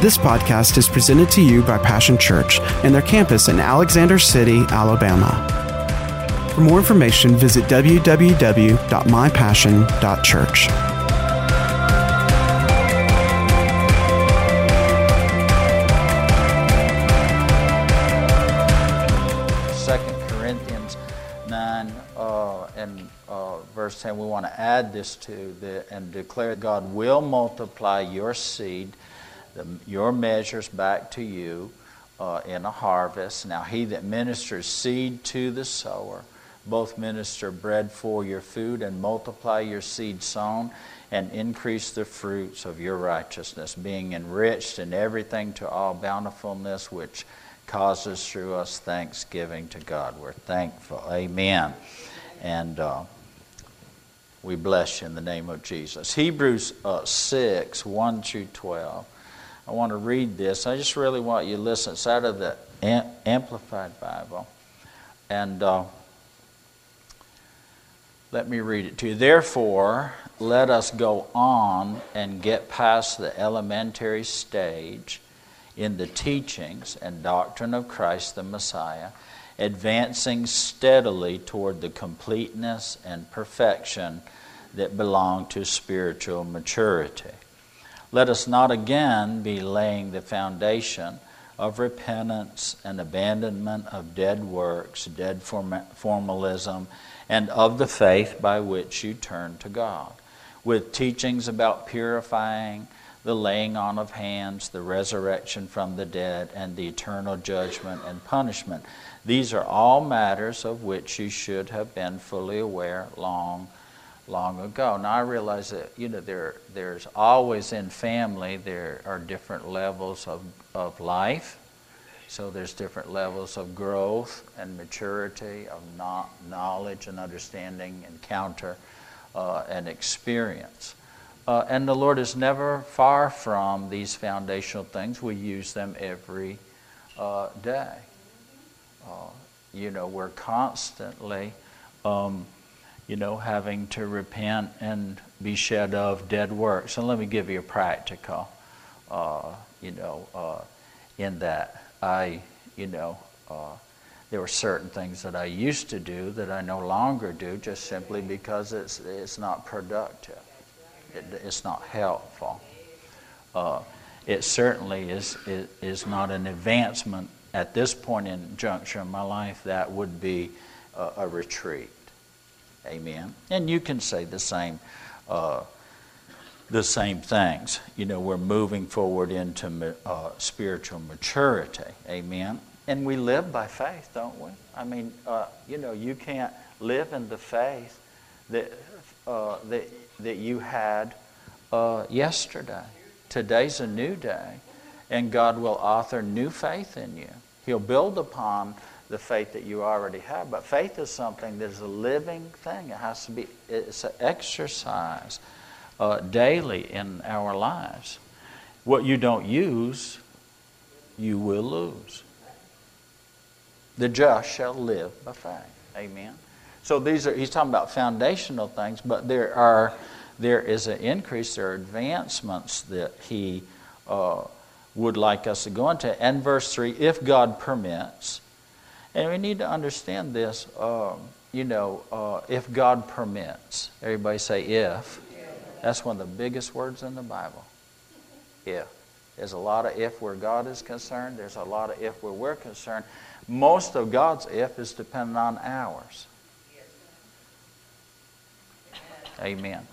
This podcast is presented to you by Passion Church and their campus in Alexander City, Alabama. For more information, visit www.mypassion.church. Second Corinthians 9 uh, and uh, verse 10, we want to add this to the, and declare God will multiply your seed, the, your measures back to you uh, in a harvest. Now, he that ministers seed to the sower, both minister bread for your food and multiply your seed sown and increase the fruits of your righteousness, being enriched in everything to all bountifulness, which causes through us thanksgiving to God. We're thankful. Amen. And uh, we bless you in the name of Jesus. Hebrews uh, 6, 1 through 12. I want to read this. I just really want you to listen. It's out of the Amplified Bible. And uh, let me read it to you. Therefore, let us go on and get past the elementary stage in the teachings and doctrine of Christ the Messiah, advancing steadily toward the completeness and perfection that belong to spiritual maturity. Let us not again be laying the foundation of repentance and abandonment of dead works, dead formalism, and of the faith by which you turn to God, with teachings about purifying the laying on of hands, the resurrection from the dead, and the eternal judgment and punishment. These are all matters of which you should have been fully aware long, long ago. Now I realize that you know there there's always in family there are different levels of, of life. So there's different levels of growth and maturity, of knowledge and understanding, encounter uh, and experience. Uh, and the Lord is never far from these foundational things. We use them every uh, day. Uh, you know, we're constantly, um, you know, having to repent and be shed of dead works. And let me give you a practical, uh, you know, uh, in that I, you know, uh, there were certain things that I used to do that I no longer do just simply because it's, it's not productive it, it's not helpful. Uh, it certainly is, is, is not an advancement at this point in juncture in my life that would be a, a retreat. Amen. And you can say the same. Uh, the same things. You know, we're moving forward into uh, spiritual maturity. Amen. And we live by faith, don't we? I mean, uh, you know, you can't live in the faith that, uh, that that you had uh, yesterday. Today's a new day, and God will author new faith in you. He'll build upon the faith that you already have. But faith is something that is a living thing. It has to be, it's an exercise uh, daily in our lives. What you don't use, you will lose. The just shall live by faith. Amen. So these are, he's talking about foundational things, but there are, there is an increase, there are advancements that he uh, would like us to go into. And verse 3, if God permits, and we need to understand this, uh, you know, uh, if God permits. Everybody say if. That's one of the biggest words in the Bible. If. There's a lot of if where God is concerned, there's a lot of if where we're concerned. Most of God's if is dependent on ours. Amen.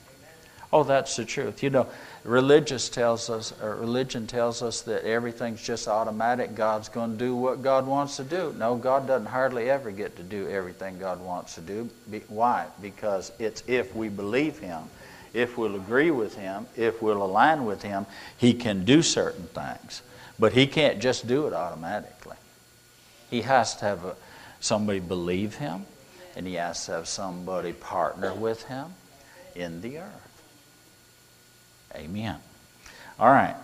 Oh, that's the truth. You know, religious tells us, or religion tells us that everything's just automatic. God's going to do what God wants to do. No, God doesn't hardly ever get to do everything God wants to do. Why? Because it's if we believe Him, if we'll agree with Him, if we'll align with Him, He can do certain things. But He can't just do it automatically. He has to have a, somebody believe Him, and He has to have somebody partner with Him in the earth. Amen. All right.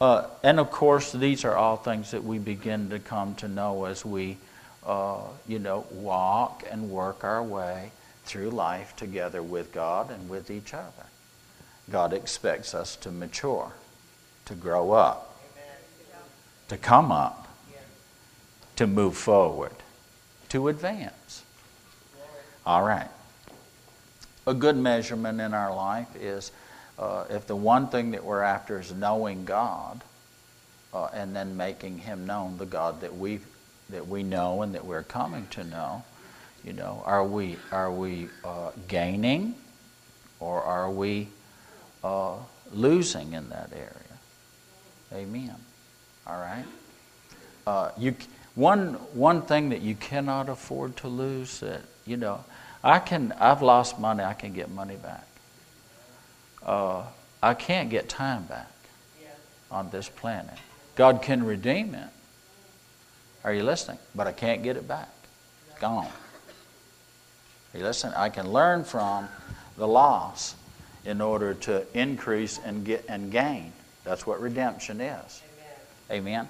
Uh, and of course, these are all things that we begin to come to know as we, uh, you know, walk and work our way through life together with God and with each other. God expects us to mature, to grow up. to come up, to move forward, to advance. All right. A good measurement in our life is uh, if the one thing that we're after is knowing God uh, and then making Him known, the God that we that we know and that we're coming to know, you know, are we are we uh, gaining or are we uh, losing in that area? Amen. All right. Uh, you one one thing that you cannot afford to lose that you know I can I've lost money I can get money back. Uh, I can't get time back on this planet. God can redeem it. Are you listening? But I can't get it back. Gone. Are you listening? I can learn from the loss in order to increase and get and gain. That's what redemption is. Amen. Amen.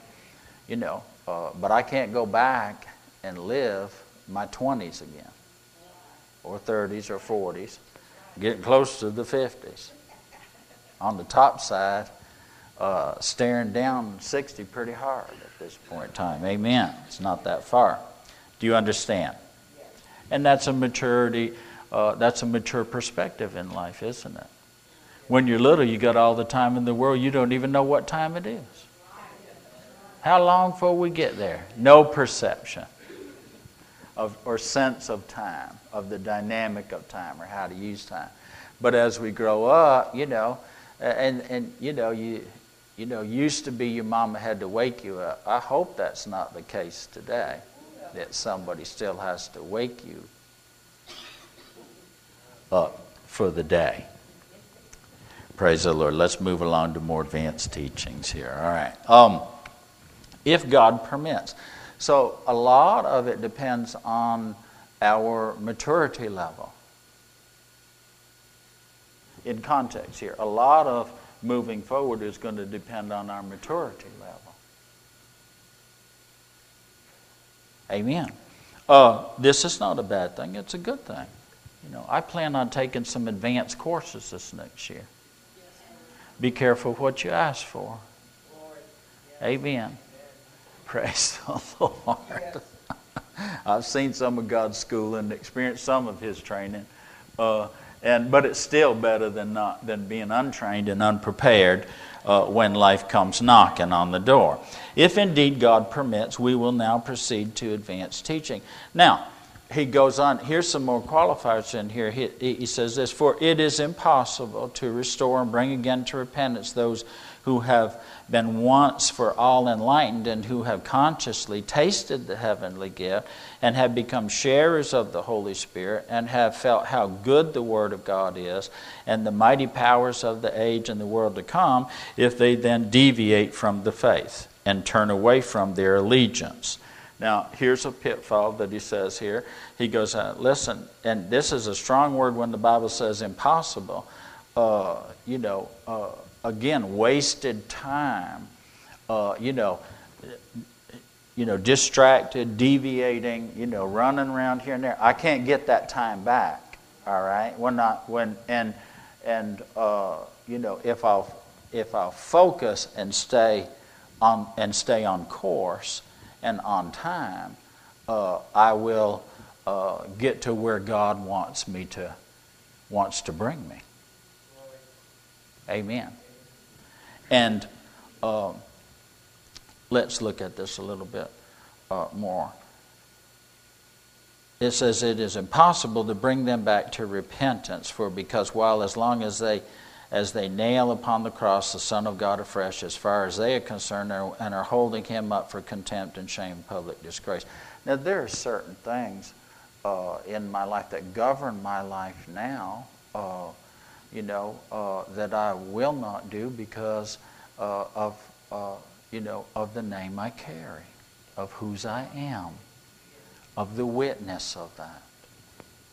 You know, uh, but I can't go back and live my 20s again, or 30s or 40s, getting close to the 50s. On the top side, uh, staring down 60 pretty hard at this point in time. Amen. It's not that far. Do you understand? And that's a maturity, uh, that's a mature perspective in life, isn't it? When you're little, you got all the time in the world, you don't even know what time it is. How long before we get there? No perception of, or sense of time, of the dynamic of time or how to use time. But as we grow up, you know, and, and you know, you, you know, used to be your mama had to wake you up. I hope that's not the case today, that somebody still has to wake you up for the day. Praise the Lord. Let's move along to more advanced teachings here. All right. Um, if God permits. So a lot of it depends on our maturity level. In context here, a lot of moving forward is going to depend on our maturity level. Amen. Uh, this is not a bad thing, it's a good thing. You know, I plan on taking some advanced courses this next year. Be careful what you ask for. Amen. Praise the Lord. I've seen some of God's school and experienced some of His training. Uh, and, but it's still better than, not, than being untrained and unprepared uh, when life comes knocking on the door. If indeed God permits, we will now proceed to advanced teaching. Now, he goes on, here's some more qualifiers in here. He, he says this For it is impossible to restore and bring again to repentance those who have been once for all enlightened and who have consciously tasted the heavenly gift and have become sharers of the Holy Spirit and have felt how good the Word of God is and the mighty powers of the age and the world to come if they then deviate from the faith and turn away from their allegiance. Now, here's a pitfall that he says here. He goes, uh, Listen, and this is a strong word when the Bible says impossible. Uh, you know, uh, again, wasted time, uh, you know, you know, distracted, deviating, you know, running around here and there. I can't get that time back. All right, when not when and and uh, you know, if I'll if I'll focus and stay on and stay on course and on time, uh, I will uh, get to where God wants me to wants to bring me. Amen. And uh, let's look at this a little bit uh, more. It says it is impossible to bring them back to repentance, for because while as long as they as they nail upon the cross the Son of God afresh, as far as they are concerned, and are holding him up for contempt and shame public disgrace. Now, there are certain things uh, in my life that govern my life now. Uh, you know, uh, that I will not do because uh, of, uh, you know, of the name I carry, of whose I am, of the witness of that.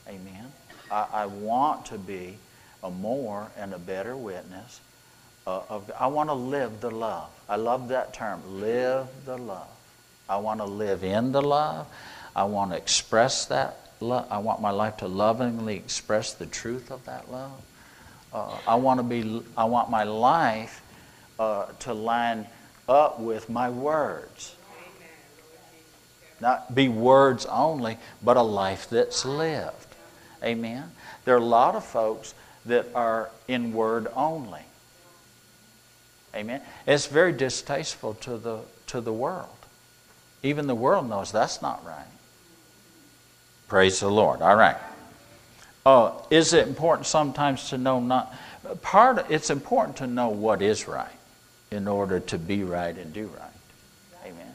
Amen. I, I want to be a more and a better witness uh, of. I want to live the love. I love that term. Live the love. I want to live in the love. I want to express that love. I want my life to lovingly express the truth of that love. Uh, I want to be. I want my life uh, to line up with my words. Not be words only, but a life that's lived. Amen. There are a lot of folks that are in word only. Amen. It's very distasteful to the to the world. Even the world knows that's not right. Praise the Lord. All right. Uh, is it important sometimes to know not part? Of, it's important to know what is right in order to be right and do right. Amen.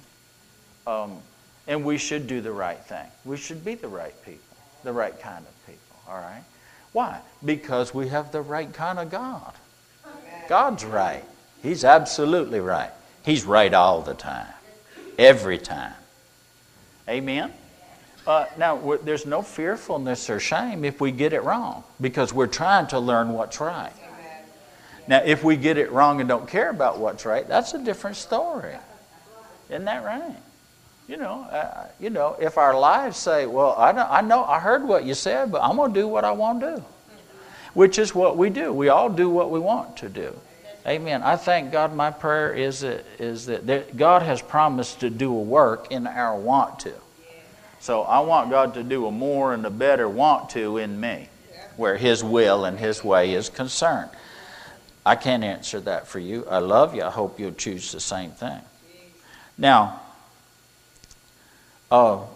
Um, and we should do the right thing. We should be the right people, the right kind of people. All right. Why? Because we have the right kind of God. God's right. He's absolutely right. He's right all the time, every time. Amen? Uh, now, there's no fearfulness or shame if we get it wrong because we're trying to learn what's right. Now, if we get it wrong and don't care about what's right, that's a different story. Isn't that right? You know, uh, you know, if our lives say, "Well, I, I know, I heard what you said, but I'm going to do what I want to do," which is what we do. We all do what we want to do. Amen. I thank God. My prayer is that, is that God has promised to do a work in our want to. So I want God to do a more and a better want to in me, where His will and His way is concerned. I can't answer that for you. I love you. I hope you'll choose the same thing. Now, uh,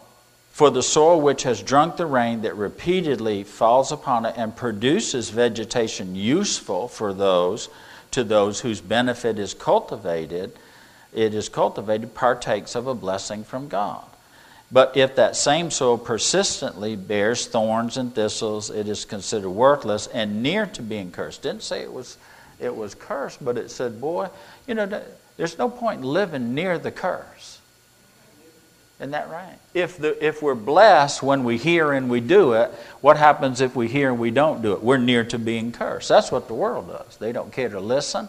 for the soil which has drunk the rain that repeatedly falls upon it and produces vegetation useful for those to those whose benefit is cultivated, it is cultivated, partakes of a blessing from God. But if that same soil persistently bears thorns and thistles, it is considered worthless and near to being cursed. Didn't say it was it was cursed, but it said, boy, you know, there's no point in living near the curse. Isn't that right? If, the, if we're blessed when we hear and we do it, what happens if we hear and we don't do it? We're near to being cursed. That's what the world does. They don't care to listen.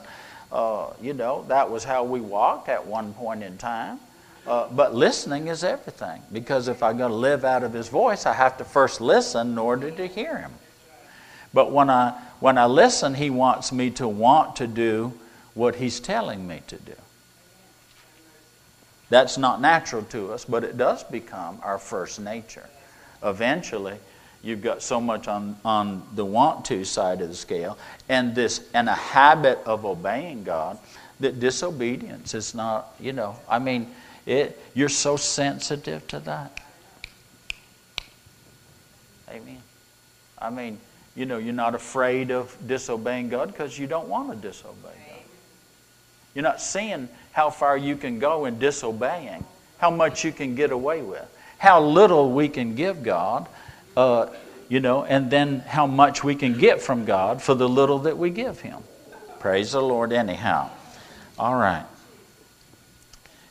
Uh, you know, that was how we walked at one point in time. Uh, but listening is everything because if I'm going to live out of His voice, I have to first listen in order to hear Him. But when I, when I listen, He wants me to want to do what He's telling me to do. That's not natural to us, but it does become our first nature. Eventually, you've got so much on, on the want to side of the scale and this and a habit of obeying God that disobedience is not, you know, I mean, it you're so sensitive to that. Amen. I mean, you know, you're not afraid of disobeying God because you don't want to disobey God. You're not seeing how far you can go in disobeying, how much you can get away with, how little we can give God, uh, you know, and then how much we can get from God for the little that we give Him. Praise the Lord, anyhow. All right.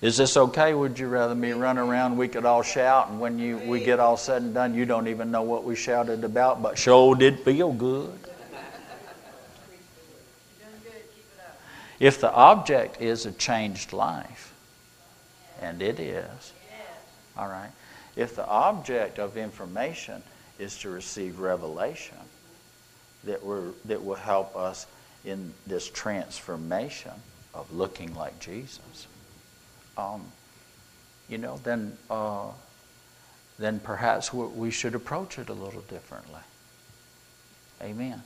Is this okay? Would you rather me run around? We could all shout, and when you we get all said and done, you don't even know what we shouted about, but sure did feel good. If the object is a changed life, and it is, all right, if the object of information is to receive revelation that, we that will help us in this transformation of looking like Jesus, um, you know, then, uh, then perhaps we should approach it a little differently. Amen.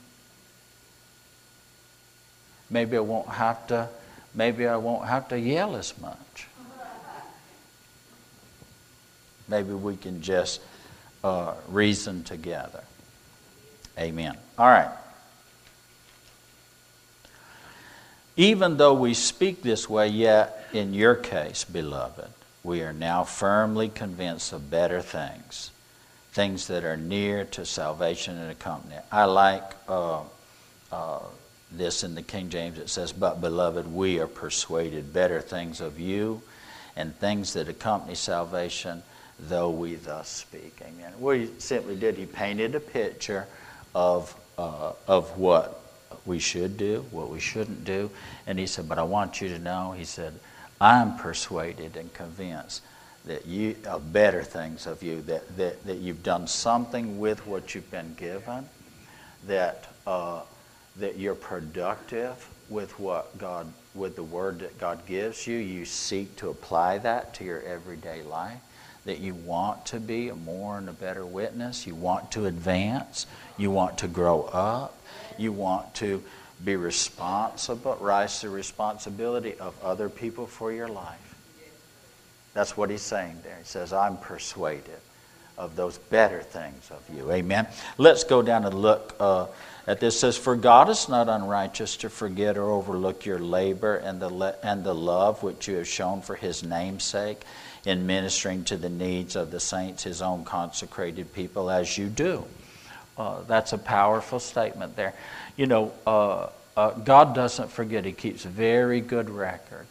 Maybe I won't have to, maybe I won't have to yell as much. Maybe we can just uh, reason together. Amen. All right. Even though we speak this way, yet in your case, beloved, we are now firmly convinced of better things, things that are near to salvation and accompany. I like uh, uh, this in the King James. It says, But beloved, we are persuaded better things of you and things that accompany salvation, though we thus speak. Amen. What he simply did, he painted a picture of, uh, of what we should do, what we shouldn't do. And he said, But I want you to know, he said, I'm persuaded and convinced that you of better things of you, that, that, that you've done something with what you've been given, that uh, that you're productive with what God with the word that God gives you, you seek to apply that to your everyday life, that you want to be a more and a better witness, you want to advance, you want to grow up, you want to be responsible, rise to responsibility of other people for your life. That's what he's saying there. He says, I'm persuaded of those better things of you. Amen. Let's go down and look uh, at this. It says, For God is not unrighteous to forget or overlook your labor and the, le- and the love which you have shown for his name's sake in ministering to the needs of the saints, his own consecrated people, as you do. Uh, that's a powerful statement there. You know, uh, uh, God doesn't forget, He keeps very good record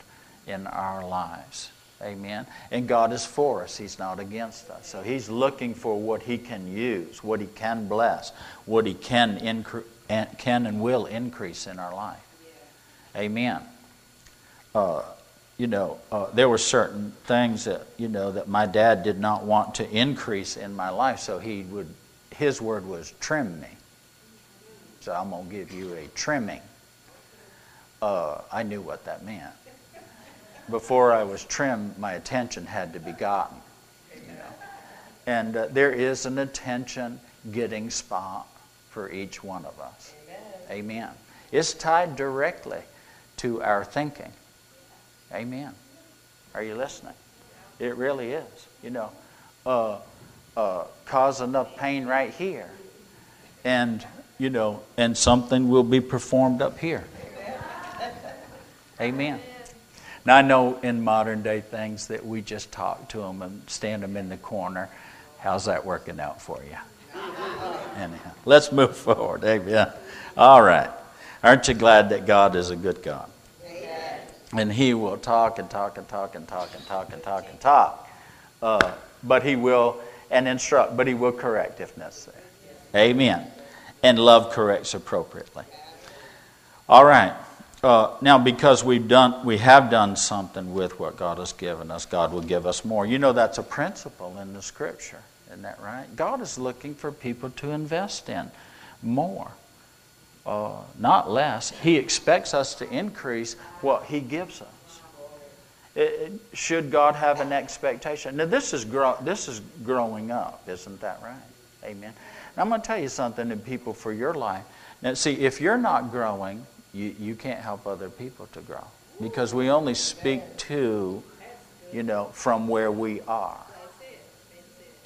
in our lives. Amen. And God is for us, He's not against us. So He's looking for what He can use, what He can bless, what He can, incre- can and will increase in our life. Amen. Uh, you know, uh, there were certain things that, you know, that my dad did not want to increase in my life, so he would, his word was trim me. So I'm going to give you a trimming. Uh, I knew what that meant before I was trimmed, my attention had to be gotten. You know? And uh, there is an attention getting spot for each one of us. Amen. Amen. It's tied directly to our thinking. Amen. Are you listening? It really is. You know, uh, uh, cause enough pain right here, and you know, and something will be performed up here. Amen. Now, I know in modern day things that we just talk to them and stand them in the corner. How's that working out for you? Anyhow, let's move forward. Amen. All right. Aren't you glad that God is a good God? And He will talk and talk and talk and talk and talk and talk and talk. Uh, but He will, and instruct, but He will correct if necessary. Amen. And love corrects appropriately. All right. Uh, now, because we've done, we have done something with what God has given us, God will give us more. You know that's a principle in the Scripture, isn't that right? God is looking for people to invest in more, uh, not less. He expects us to increase what He gives us. It, it, should God have an expectation? Now, this is this is growing up, isn't that right? Amen. Now, I'm going to tell you something to people for your life. Now, see, if you're not growing you, you can't help other people to grow because we only speak to, you know, from where we are.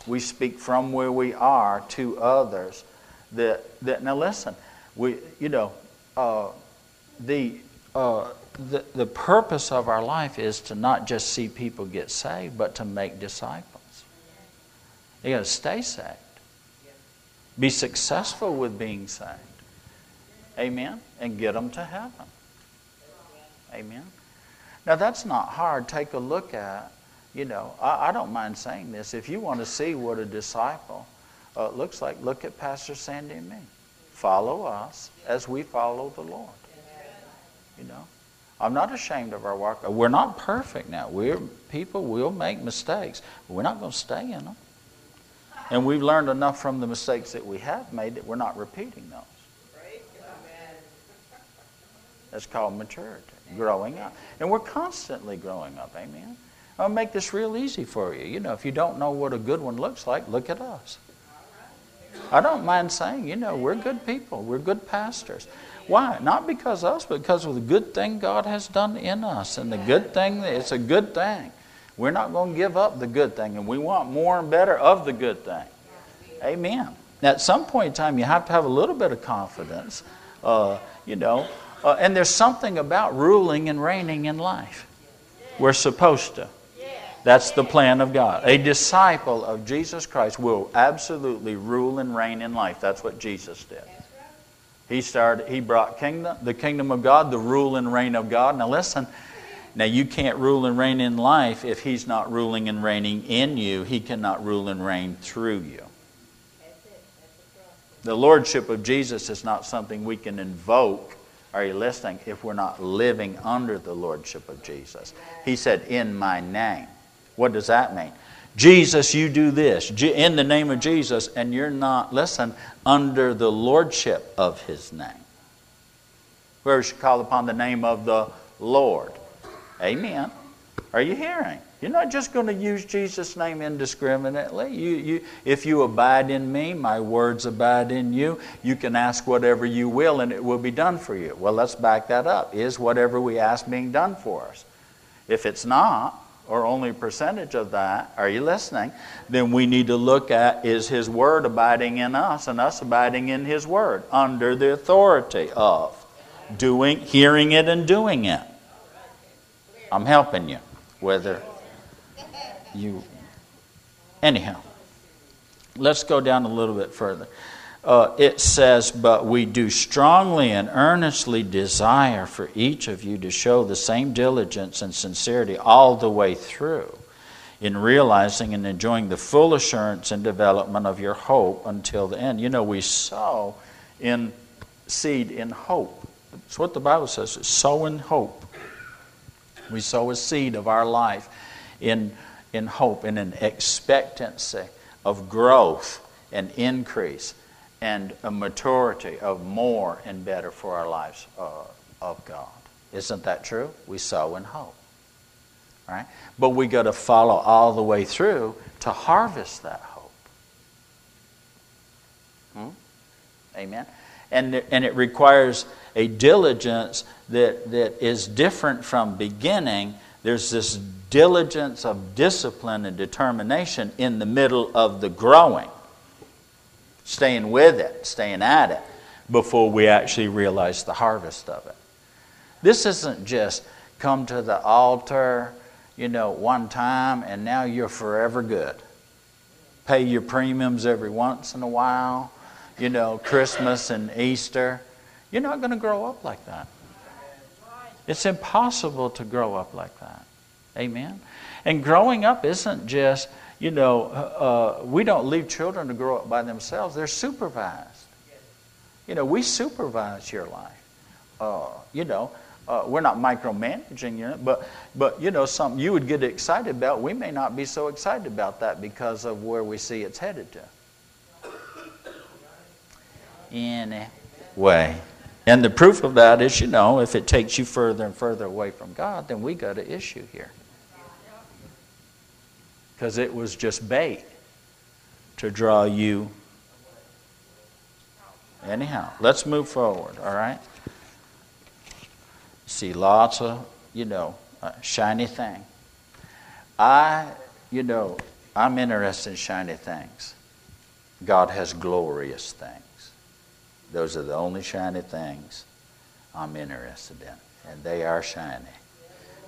We speak from where we are to others. That, that now listen, we you know, uh, the, uh, the the purpose of our life is to not just see people get saved, but to make disciples. You got to stay saved. Be successful with being saved. Amen. And get them to heaven. Amen. Now, that's not hard. Take a look at, you know, I, I don't mind saying this. If you want to see what a disciple uh, looks like, look at Pastor Sandy and me. Follow us as we follow the Lord. You know, I'm not ashamed of our walk. We're not perfect now. We're people we'll make mistakes. We're not going to stay in them. And we've learned enough from the mistakes that we have made that we're not repeating those. That's called maturity, growing up. And we're constantly growing up, amen? I'll make this real easy for you. You know, if you don't know what a good one looks like, look at us. I don't mind saying, you know, we're good people. We're good pastors. Why? Not because us, but because of the good thing God has done in us. And the good thing, it's a good thing. We're not going to give up the good thing, and we want more and better of the good thing. Amen. Now, at some point in time, you have to have a little bit of confidence. Uh, you know, uh, and there's something about ruling and reigning in life. We're supposed to. That's the plan of God. A disciple of Jesus Christ will absolutely rule and reign in life. That's what Jesus did. He started he brought kingdom, the kingdom of God, the rule and reign of God. Now listen, now you can't rule and reign in life if he's not ruling and reigning in you. He cannot rule and reign through you. The lordship of Jesus is not something we can invoke are you listening? If we're not living under the lordship of Jesus. He said, In my name. What does that mean? Jesus, you do this in the name of Jesus, and you're not, listen, under the lordship of his name. Whoever should call upon the name of the Lord. Amen. Are you hearing? You're not just going to use Jesus' name indiscriminately. You, you, if you abide in me, my words abide in you, you can ask whatever you will and it will be done for you. Well, let's back that up. Is whatever we ask being done for us? If it's not, or only a percentage of that, are you listening? Then we need to look at is His Word abiding in us and us abiding in His Word under the authority of doing, hearing it and doing it. I'm helping you. Whether you. Anyhow, let's go down a little bit further. Uh, it says, But we do strongly and earnestly desire for each of you to show the same diligence and sincerity all the way through in realizing and enjoying the full assurance and development of your hope until the end. You know, we sow in seed in hope. It's what the Bible says sow in hope. We sow a seed of our life in, in hope, in an expectancy of growth and increase and a maturity of more and better for our lives uh, of God. Isn't that true? We sow in hope. Right? But we got to follow all the way through to harvest that hope. Hmm? Amen. And, and it requires a diligence that, that is different from beginning. There's this diligence of discipline and determination in the middle of the growing, staying with it, staying at it, before we actually realize the harvest of it. This isn't just come to the altar, you know, one time and now you're forever good. Pay your premiums every once in a while, you know, Christmas and Easter. You're not going to grow up like that. It's impossible to grow up like that. Amen. And growing up isn't just, you know, uh, uh, we don't leave children to grow up by themselves, they're supervised. You know, we supervise your life. Uh, you know, uh, we're not micromanaging you, but, but, you know, something you would get excited about, we may not be so excited about that because of where we see it's headed to. Anyway. And the proof of that is, you know, if it takes you further and further away from God, then we got an issue here. Because it was just bait to draw you. Anyhow, let's move forward, all right? See lots of, you know, shiny thing. I, you know, I'm interested in shiny things. God has glorious things. Those are the only shiny things I'm interested in, and they are shiny.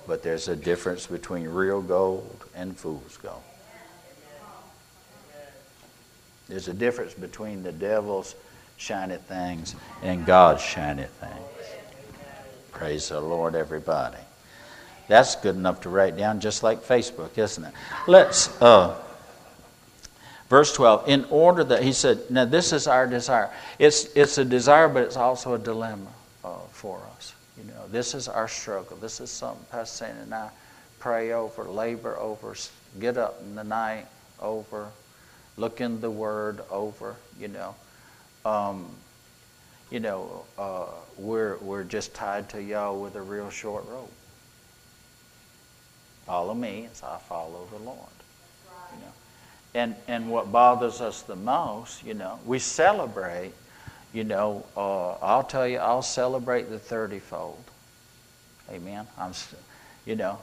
But there's a difference between real gold and fool's gold. There's a difference between the devil's shiny things and God's shiny things. Praise the Lord, everybody. That's good enough to write down, just like Facebook, isn't it? Let's. Uh, Verse 12, in order that, he said, now this is our desire. It's, it's a desire, but it's also a dilemma uh, for us. You know, this is our struggle. This is something Pastor Sandy and I pray over, labor over, get up in the night over, look in the Word over, you know. Um, you know, uh, we're, we're just tied to y'all with a real short rope. Follow me as I follow the Lord. And, and what bothers us the most, you know, we celebrate, you know, uh, I'll tell you, I'll celebrate the 30 fold. Amen. I'm, you know,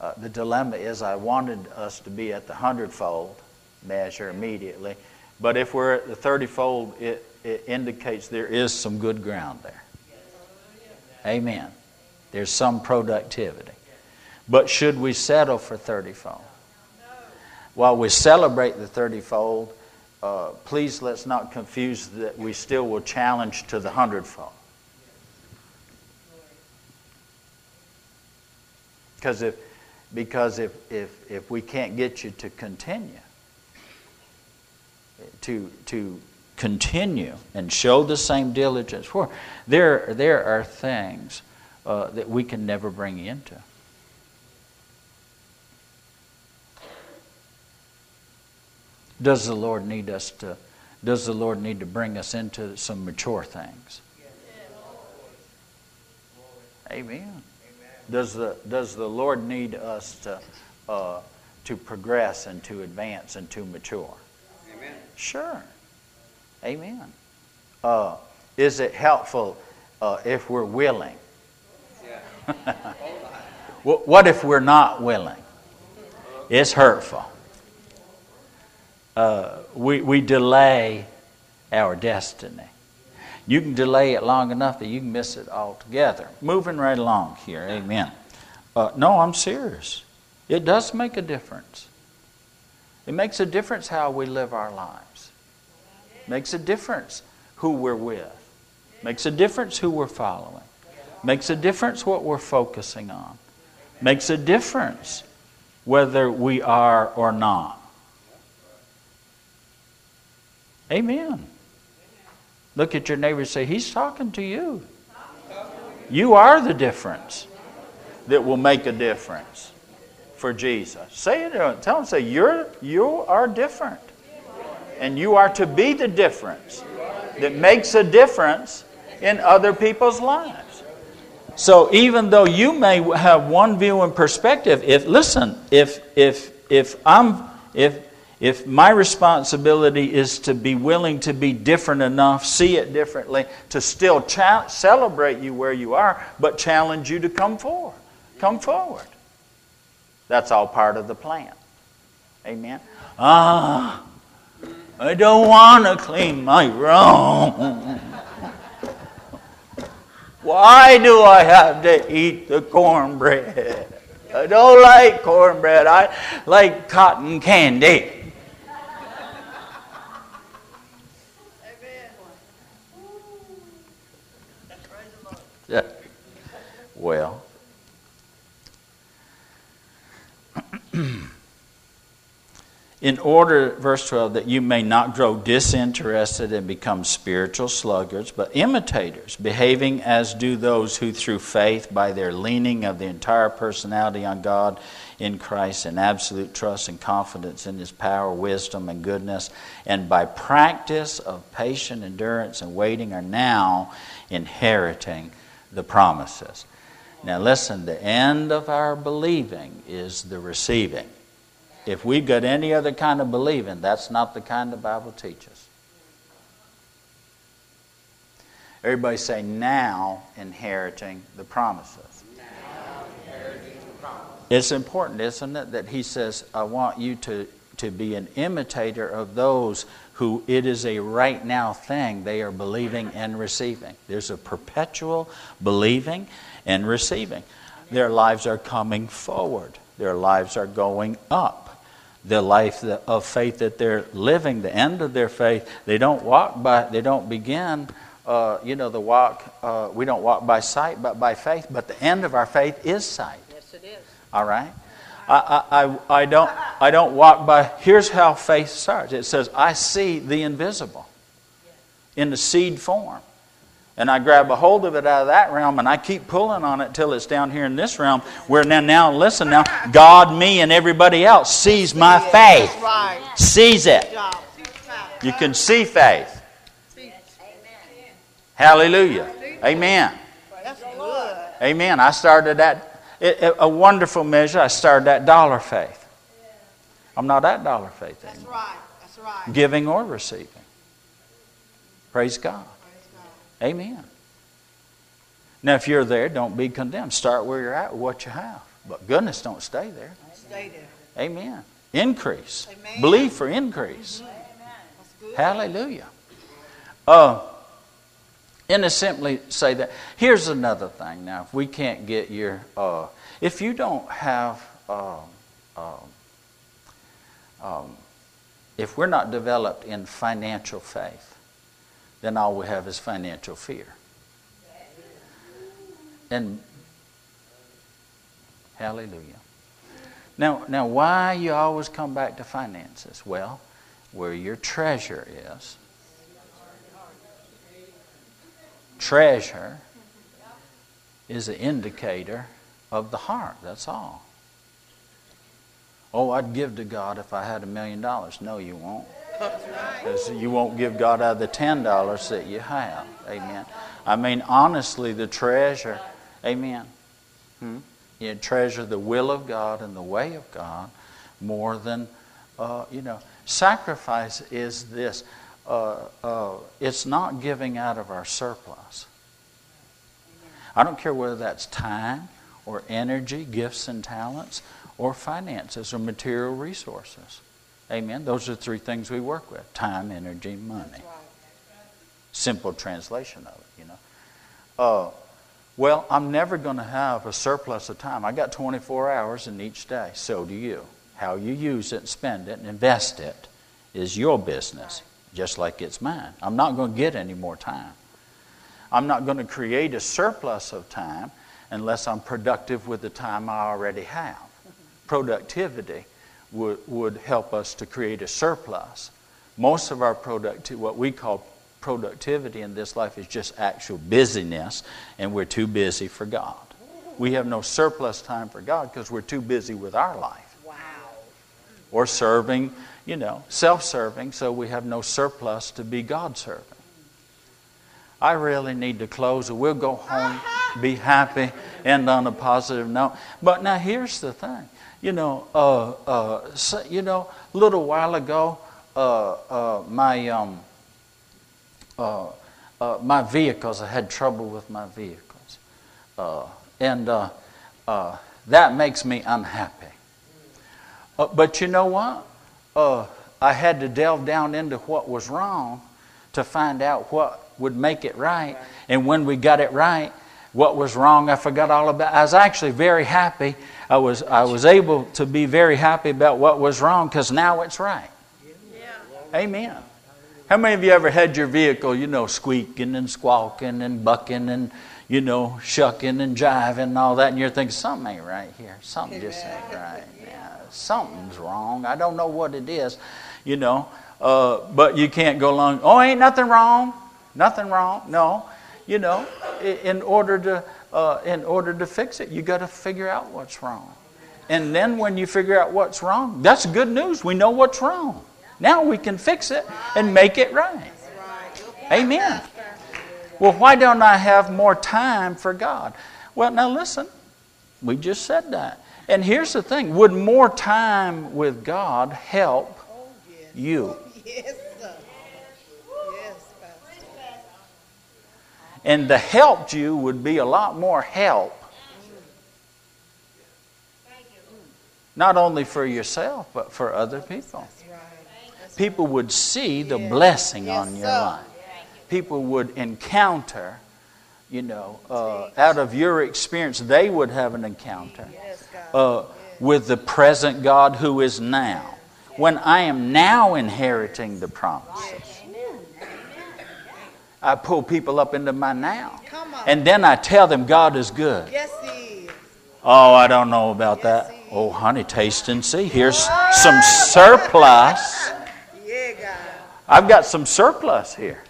uh, the dilemma is I wanted us to be at the hundredfold measure immediately, but if we're at the 30 fold, it, it indicates there is some good ground there. Amen. There's some productivity. But should we settle for 30 fold? While we celebrate the 30 fold, uh, please let's not confuse that we still will challenge to the hundredfold. Because if, because if, if, if we can't get you to continue, to, to continue and show the same diligence, for there, there are things uh, that we can never bring into. Does the Lord need us to does the Lord need to bring us into some mature things? Amen. Does the, does the Lord need us to, uh, to progress and to advance and to mature? Amen. Sure. Amen. Uh, is it helpful uh, if we're willing? Yeah. what if we're not willing? It's hurtful. Uh, we, we delay our destiny. You can delay it long enough that you can miss it altogether. Moving right along here, amen. Uh, no, I'm serious. It does make a difference. It makes a difference how we live our lives. Makes a difference who we're with. It makes a difference who we're following. Makes a difference what we're focusing on. Makes a difference whether we are or not. Amen. Look at your neighbor and say, He's talking to you. You are the difference that will make a difference for Jesus. Say it him. Tell him, say, You're, you are different. And you are to be the difference that makes a difference in other people's lives. So even though you may have one view and perspective, if listen, if if if I'm if if my responsibility is to be willing to be different enough, see it differently, to still cha- celebrate you where you are, but challenge you to come forward. Come forward. That's all part of the plan. Amen. Ah, I don't want to clean my room. Why do I have to eat the cornbread? I don't like cornbread. I like cotton candy. Well. in order, verse 12, that you may not grow disinterested and become spiritual sluggards, but imitators, behaving as do those who, through faith, by their leaning of the entire personality on God in Christ, and absolute trust and confidence in His power, wisdom, and goodness, and by practice of patient endurance and waiting, are now inheriting the promises. Now, listen, the end of our believing is the receiving. If we've got any other kind of believing, that's not the kind the Bible teaches. Everybody say, now inheriting the promises. Inheriting the promises. It's important, isn't it, that he says, I want you to, to be an imitator of those who it is a right now thing they are believing and receiving. There's a perpetual believing and receiving. Their lives are coming forward, their lives are going up. The life of faith that they're living, the end of their faith, they don't walk by, they don't begin, uh, you know, the walk, uh, we don't walk by sight, but by faith. But the end of our faith is sight. Yes, it is. All right? I, I, I, don't, I don't walk by, here's how faith starts. It says, I see the invisible in the seed form. And I grab a hold of it out of that realm and I keep pulling on it till it's down here in this realm where now, now listen now, God, me, and everybody else sees my faith. Sees it. You can see faith. Hallelujah. Amen. Amen. I started that it, a wonderful measure. I started that dollar faith. I'm not at dollar faith anymore. That's right. That's right. Giving or receiving. Praise God. Praise God. Amen. Now, if you're there, don't be condemned. Start where you're at with what you have. But goodness, don't stay there. Stay there. Amen. Increase. Amen. Believe for increase. Amen. Hallelujah. Uh, simply say that. Here's another thing now. If we can't get your, uh, if you don't have, um, um, um, if we're not developed in financial faith, then all we have is financial fear. And hallelujah. Now, now, why you always come back to finances? Well, where your treasure is, treasure is an indicator of the heart. That's all. Oh, I'd give to God if I had a million dollars. No, you won't. Because you won't give God out of the ten dollars that you have. Amen. I mean, honestly, the treasure. Amen. Hmm? you treasure the will of God and the way of God more than, uh, you know, sacrifice is this. Uh, uh, it's not giving out of our surplus. I don't care whether that's time or energy, gifts and talents, or finances or material resources. Amen. Those are three things we work with time, energy, money. Simple translation of it, you know. Uh, well, I'm never going to have a surplus of time. I got 24 hours in each day. So do you. How you use it spend it and invest it is your business, just like it's mine. I'm not going to get any more time. I'm not going to create a surplus of time unless I'm productive with the time I already have. Productivity would, would help us to create a surplus. Most of our productivity, what we call productivity in this life, is just actual busyness, and we're too busy for God. We have no surplus time for God because we're too busy with our life. Wow. Or serving, you know, self serving, so we have no surplus to be God serving. I really need to close, or we'll go home, be happy, end on a positive note. But now here's the thing you know, uh, uh, so, you know, a little while ago, uh, uh my um, uh, uh, my vehicles, I had trouble with my vehicles, and that makes me unhappy. but you know what? Uh, I had to delve down into what was wrong to find out what would make it right, and when we got it right, what was wrong, I forgot all about. I was actually very happy. I was, I was able to be very happy about what was wrong because now it's right. Yeah. Amen. How many of you ever had your vehicle, you know, squeaking and squawking and bucking and, you know, shucking and jiving and all that, and you're thinking, something ain't right here. Something just ain't right. Something's wrong. I don't know what it is, you know. Uh, but you can't go along, oh, ain't nothing wrong. Nothing wrong. No you know, in order to, uh, in order to fix it, you got to figure out what's wrong. And then when you figure out what's wrong, that's good news. We know what's wrong. Now we can fix it and make it right. Amen. Well, why don't I have more time for God? Well, now listen, we just said that. And here's the thing would more time with God help you? And the helped you would be a lot more help. Not only for yourself, but for other people. People would see the blessing on your life. People would encounter, you know, uh, out of your experience, they would have an encounter uh, with the present God who is now. When I am now inheriting the promises. I pull people up into my now. And then I tell them God is good. Yes, is. Oh, I don't know about yes, that. Oh, honey, taste and see. Here's some surplus. Yeah, I've got some surplus here.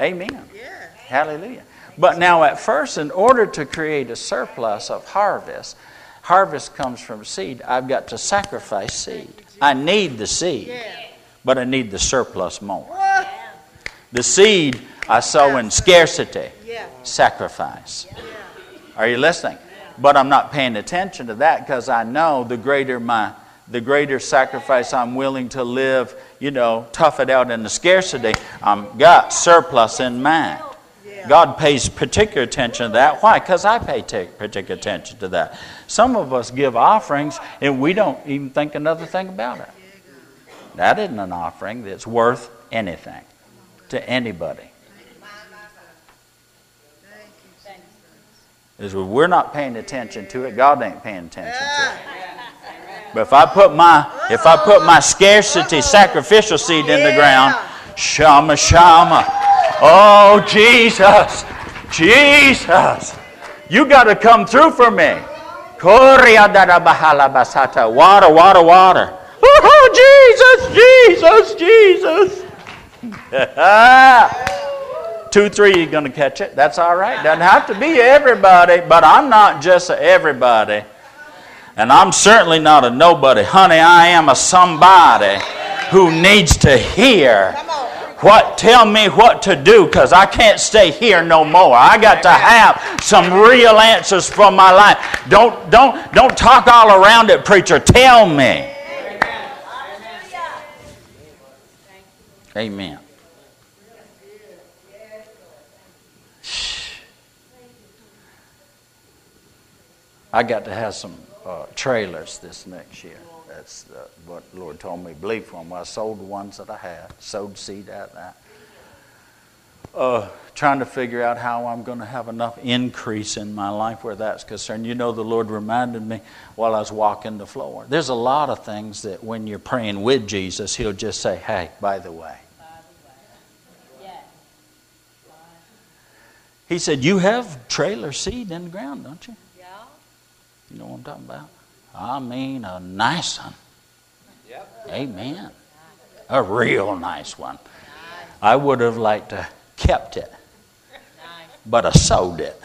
Amen. Yeah. Hallelujah. But now, at first, in order to create a surplus of harvest, harvest comes from seed. I've got to sacrifice seed. I need the seed, but I need the surplus more. The seed I sow in scarcity, sacrifice. Are you listening? But I'm not paying attention to that because I know the greater my the greater sacrifice I'm willing to live, you know, tough it out in the scarcity, I'm got surplus in mind. God pays particular attention to that. Why? Because I pay particular attention to that. Some of us give offerings and we don't even think another thing about it. That isn't an offering that's worth anything to anybody. Is we're not paying attention to it, God ain't paying attention to it. But if I put my if I put my scarcity sacrificial seed in the ground, shama shama. Oh Jesus, Jesus, you got to come through for me. Water, water, water. Oh Jesus, Jesus, Jesus. Two, three, you're going to catch it. That's all right. Doesn't have to be everybody, but I'm not just everybody. And I'm certainly not a nobody. Honey, I am a somebody who needs to hear What? Tell me what to do because I can't stay here no more. I got to have some real answers for my life. Don't, don't, don't talk all around it, preacher. Tell me. Amen. I got to have some uh, trailers this next year. That's uh, what the Lord told me to believe for them. I sold the ones that I had, sowed seed at that. Uh, trying to figure out how I'm going to have enough increase in my life where that's concerned. You know, the Lord reminded me while I was walking the floor. There's a lot of things that when you're praying with Jesus, He'll just say, hey, by the way. He said, You have trailer seed in the ground, don't you? Yeah. You know what I'm talking about? I mean, a nice one. Yep. Amen. A real nice one. I would have liked to kept it, but I sold it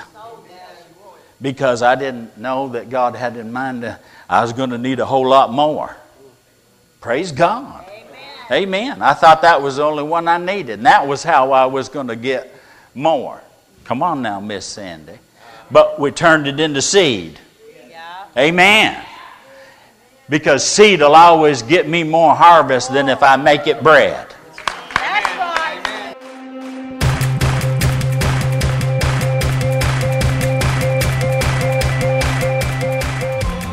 because I didn't know that God had in mind that I was going to need a whole lot more. Praise God. Amen. Amen. I thought that was the only one I needed, and that was how I was going to get more. Come on now, Miss Sandy. But we turned it into seed. Yeah. Amen. Because seed will always get me more harvest than if I make it bread.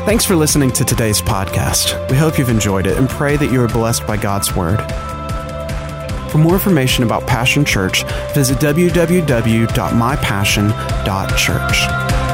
Thanks for listening to today's podcast. We hope you've enjoyed it and pray that you are blessed by God's Word. For more information about Passion Church, visit www.mypassion.church.